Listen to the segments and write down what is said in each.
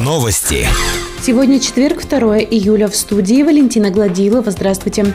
Новости. Сегодня четверг, 2 июля. В студии Валентина Гладилова. Здравствуйте.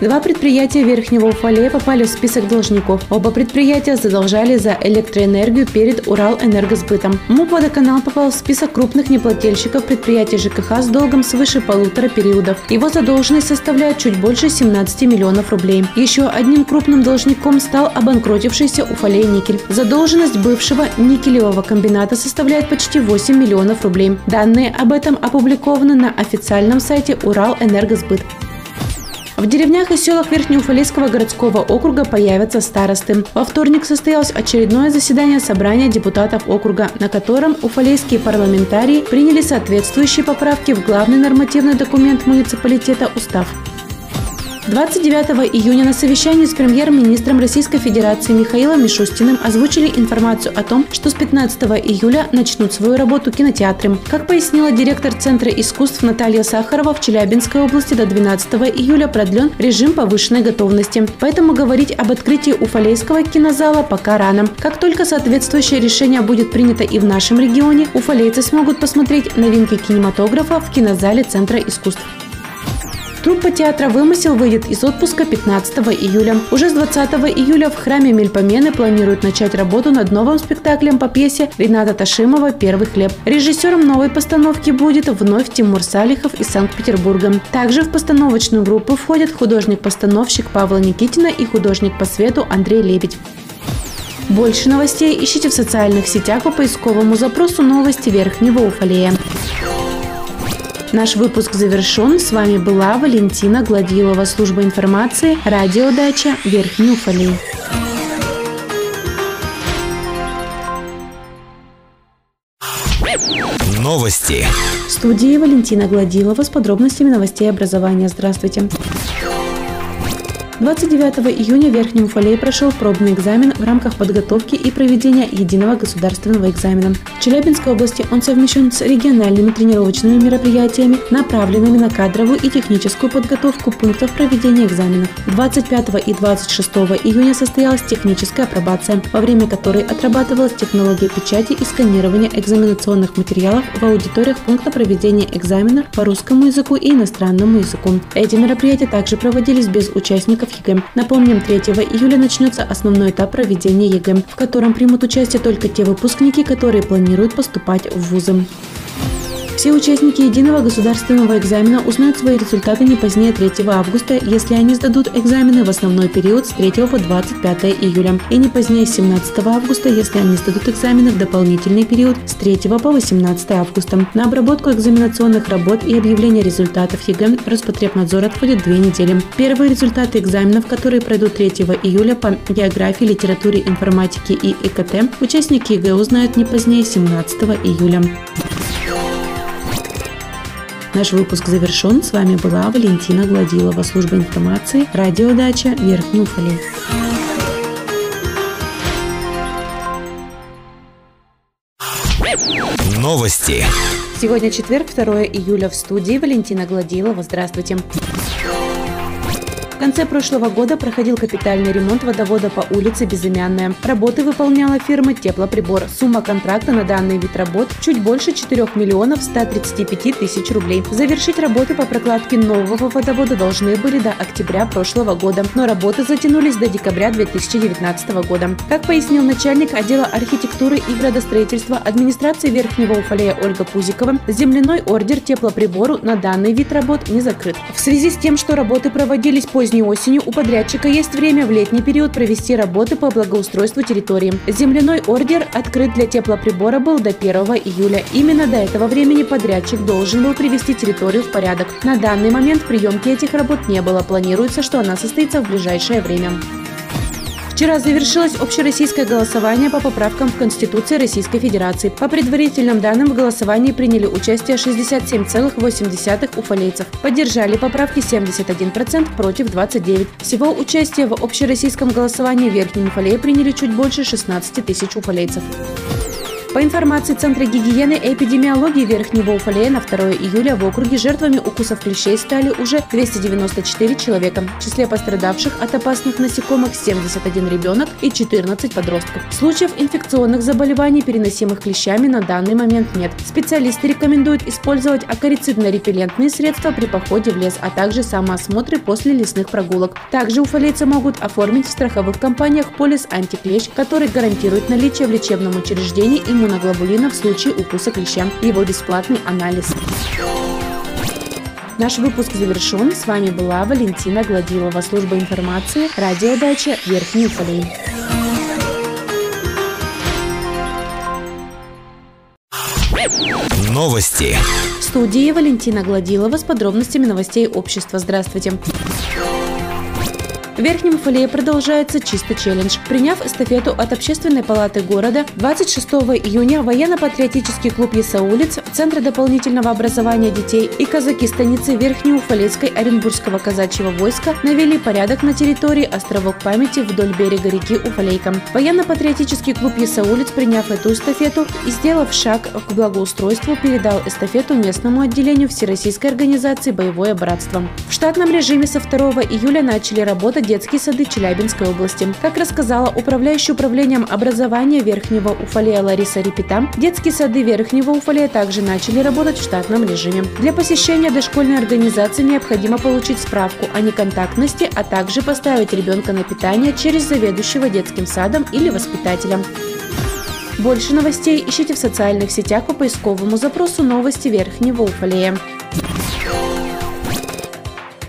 Два предприятия Верхнего Уфалея попали в список должников. Оба предприятия задолжали за электроэнергию перед Уралэнергосбытом. МУП «Водоканал» попал в список крупных неплательщиков предприятий ЖКХ с долгом свыше полутора периодов. Его задолженность составляет чуть больше 17 миллионов рублей. Еще одним крупным должником стал обанкротившийся Уфалей Никель. Задолженность бывшего никелевого комбината составляет почти 8 миллионов рублей. Данные об этом опубликованы на официальном сайте Уралэнергосбыт. В деревнях и селах Верхнеуфалейского городского округа появятся старосты. Во вторник состоялось очередное заседание собрания депутатов округа, на котором уфалейские парламентарии приняли соответствующие поправки в главный нормативный документ муниципалитета – устав. 29 июня на совещании с премьер-министром Российской Федерации Михаилом Мишустиным озвучили информацию о том, что с 15 июля начнут свою работу кинотеатры. Как пояснила директор Центра искусств Наталья Сахарова, в Челябинской области до 12 июля продлен режим повышенной готовности. Поэтому говорить об открытии Уфалейского кинозала пока рано. Как только соответствующее решение будет принято и в нашем регионе, уфалейцы смогут посмотреть новинки кинематографа в кинозале Центра искусств. Труппа театра «Вымысел» выйдет из отпуска 15 июля. Уже с 20 июля в храме Мельпомены планируют начать работу над новым спектаклем по пьесе Рената Ташимова «Первый хлеб». Режиссером новой постановки будет вновь Тимур Салихов из Санкт-Петербурга. Также в постановочную группу входят художник-постановщик Павла Никитина и художник по свету Андрей Лебедь. Больше новостей ищите в социальных сетях по поисковому запросу «Новости Верхнего Уфалея». Наш выпуск завершен. С вами была Валентина Гладилова, служба информации, радиодача Верхний Уфалей. Новости. В студии Валентина Гладилова с подробностями новостей образования. Здравствуйте. 29 июня в Верхнем Уфалее прошел пробный экзамен в рамках подготовки и проведения единого государственного экзамена. В Челябинской области он совмещен с региональными тренировочными мероприятиями, направленными на кадровую и техническую подготовку пунктов проведения экзаменов. 25 и 26 июня состоялась техническая апробация, во время которой отрабатывалась технология печати и сканирования экзаменационных материалов в аудиториях пункта проведения экзамена по русскому языку и иностранному языку. Эти мероприятия также проводились без участников ЕГЭ. Напомним, 3 июля начнется основной этап проведения ЕГЭ, в котором примут участие только те выпускники, которые планируют поступать в вузы. Все участники единого государственного экзамена узнают свои результаты не позднее 3 августа, если они сдадут экзамены в основной период с 3 по 25 июля, и не позднее 17 августа, если они сдадут экзамены в дополнительный период с 3 по 18 августа. На обработку экзаменационных работ и объявление результатов ЕГЭ Роспотребнадзор отводит две недели. Первые результаты экзаменов, которые пройдут 3 июля по географии, литературе, информатике и ИКТ, участники ЕГЭ узнают не позднее 17 июля. Наш выпуск завершен. С вами была Валентина Гладилова, служба информации, Радио Дача Верхний Уфалей. Новости. Сегодня четверг, 2 июля в студии Валентина Гладилова. Здравствуйте. Конце прошлого года проходил капитальный ремонт водовода по улице Безымянная. Работы выполняла фирма «Теплоприбор». Сумма контракта на данный вид работ чуть больше 4 миллионов 135 тысяч рублей. Завершить работы по прокладке нового водовода должны были до октября прошлого года, но работы затянулись до декабря 2019 года. Как пояснил начальник отдела архитектуры и градостроительства администрации Верхнего Уфалея Ольга Пузикова, земляной ордер теплоприбору на данный вид работ не закрыт. В связи с тем, что работы проводились позднее поздней осенью у подрядчика есть время в летний период провести работы по благоустройству территории. Земляной ордер открыт для теплоприбора был до 1 июля. Именно до этого времени подрядчик должен был привести территорию в порядок. На данный момент приемки этих работ не было. Планируется, что она состоится в ближайшее время. Вчера завершилось общероссийское голосование по поправкам в Конституции Российской Федерации. По предварительным данным, в голосовании приняли участие 67,8 уфалейцев. Поддержали поправки 71%, против 29%. Всего участие в общероссийском голосовании в Верхнем Уфалее приняли чуть больше 16 тысяч уфалейцев. По информации Центра гигиены и эпидемиологии Верхнего Уфалея на 2 июля в округе жертвами укусов клещей стали уже 294 человека. В числе пострадавших от опасных насекомых 71 ребенок и 14 подростков. Случаев инфекционных заболеваний, переносимых клещами, на данный момент нет. Специалисты рекомендуют использовать акарицидно-репеллентные средства при походе в лес, а также самоосмотры после лесных прогулок. Также уфалейцы могут оформить в страховых компаниях полис антиклещ, который гарантирует наличие в лечебном учреждении иммуноглобулина в случае укуса клеща. Его бесплатный анализ. Наш выпуск завершен. С вами была Валентина Гладилова, служба информации, радиодача Верхний Уфалей. Новости. В студии Валентина Гладилова с подробностями новостей общества. Здравствуйте. В Верхнем Уфалее продолжается «Чисто челлендж». Приняв эстафету от Общественной палаты города, 26 июня военно-патриотический клуб «Ясаулиц», Центр дополнительного образования детей и казаки станицы Верхнеуфалейской Оренбургского казачьего войска навели порядок на территории островок памяти вдоль берега реки Уфалейка. Военно-патриотический клуб «Ясаулиц», приняв эту эстафету и сделав шаг к благоустройству, передал эстафету местному отделению Всероссийской организации «Боевое братство». В штатном режиме со 2 июля начали работать детские сады Челябинской области. Как рассказала управляющая управлением образования Верхнего Уфалея Лариса Репита, детские сады Верхнего Уфалея также начали работать в штатном режиме. Для посещения дошкольной организации необходимо получить справку о неконтактности, а также поставить ребенка на питание через заведующего детским садом или воспитателя. Больше новостей ищите в социальных сетях по поисковому запросу «Новости Верхнего Уфалея».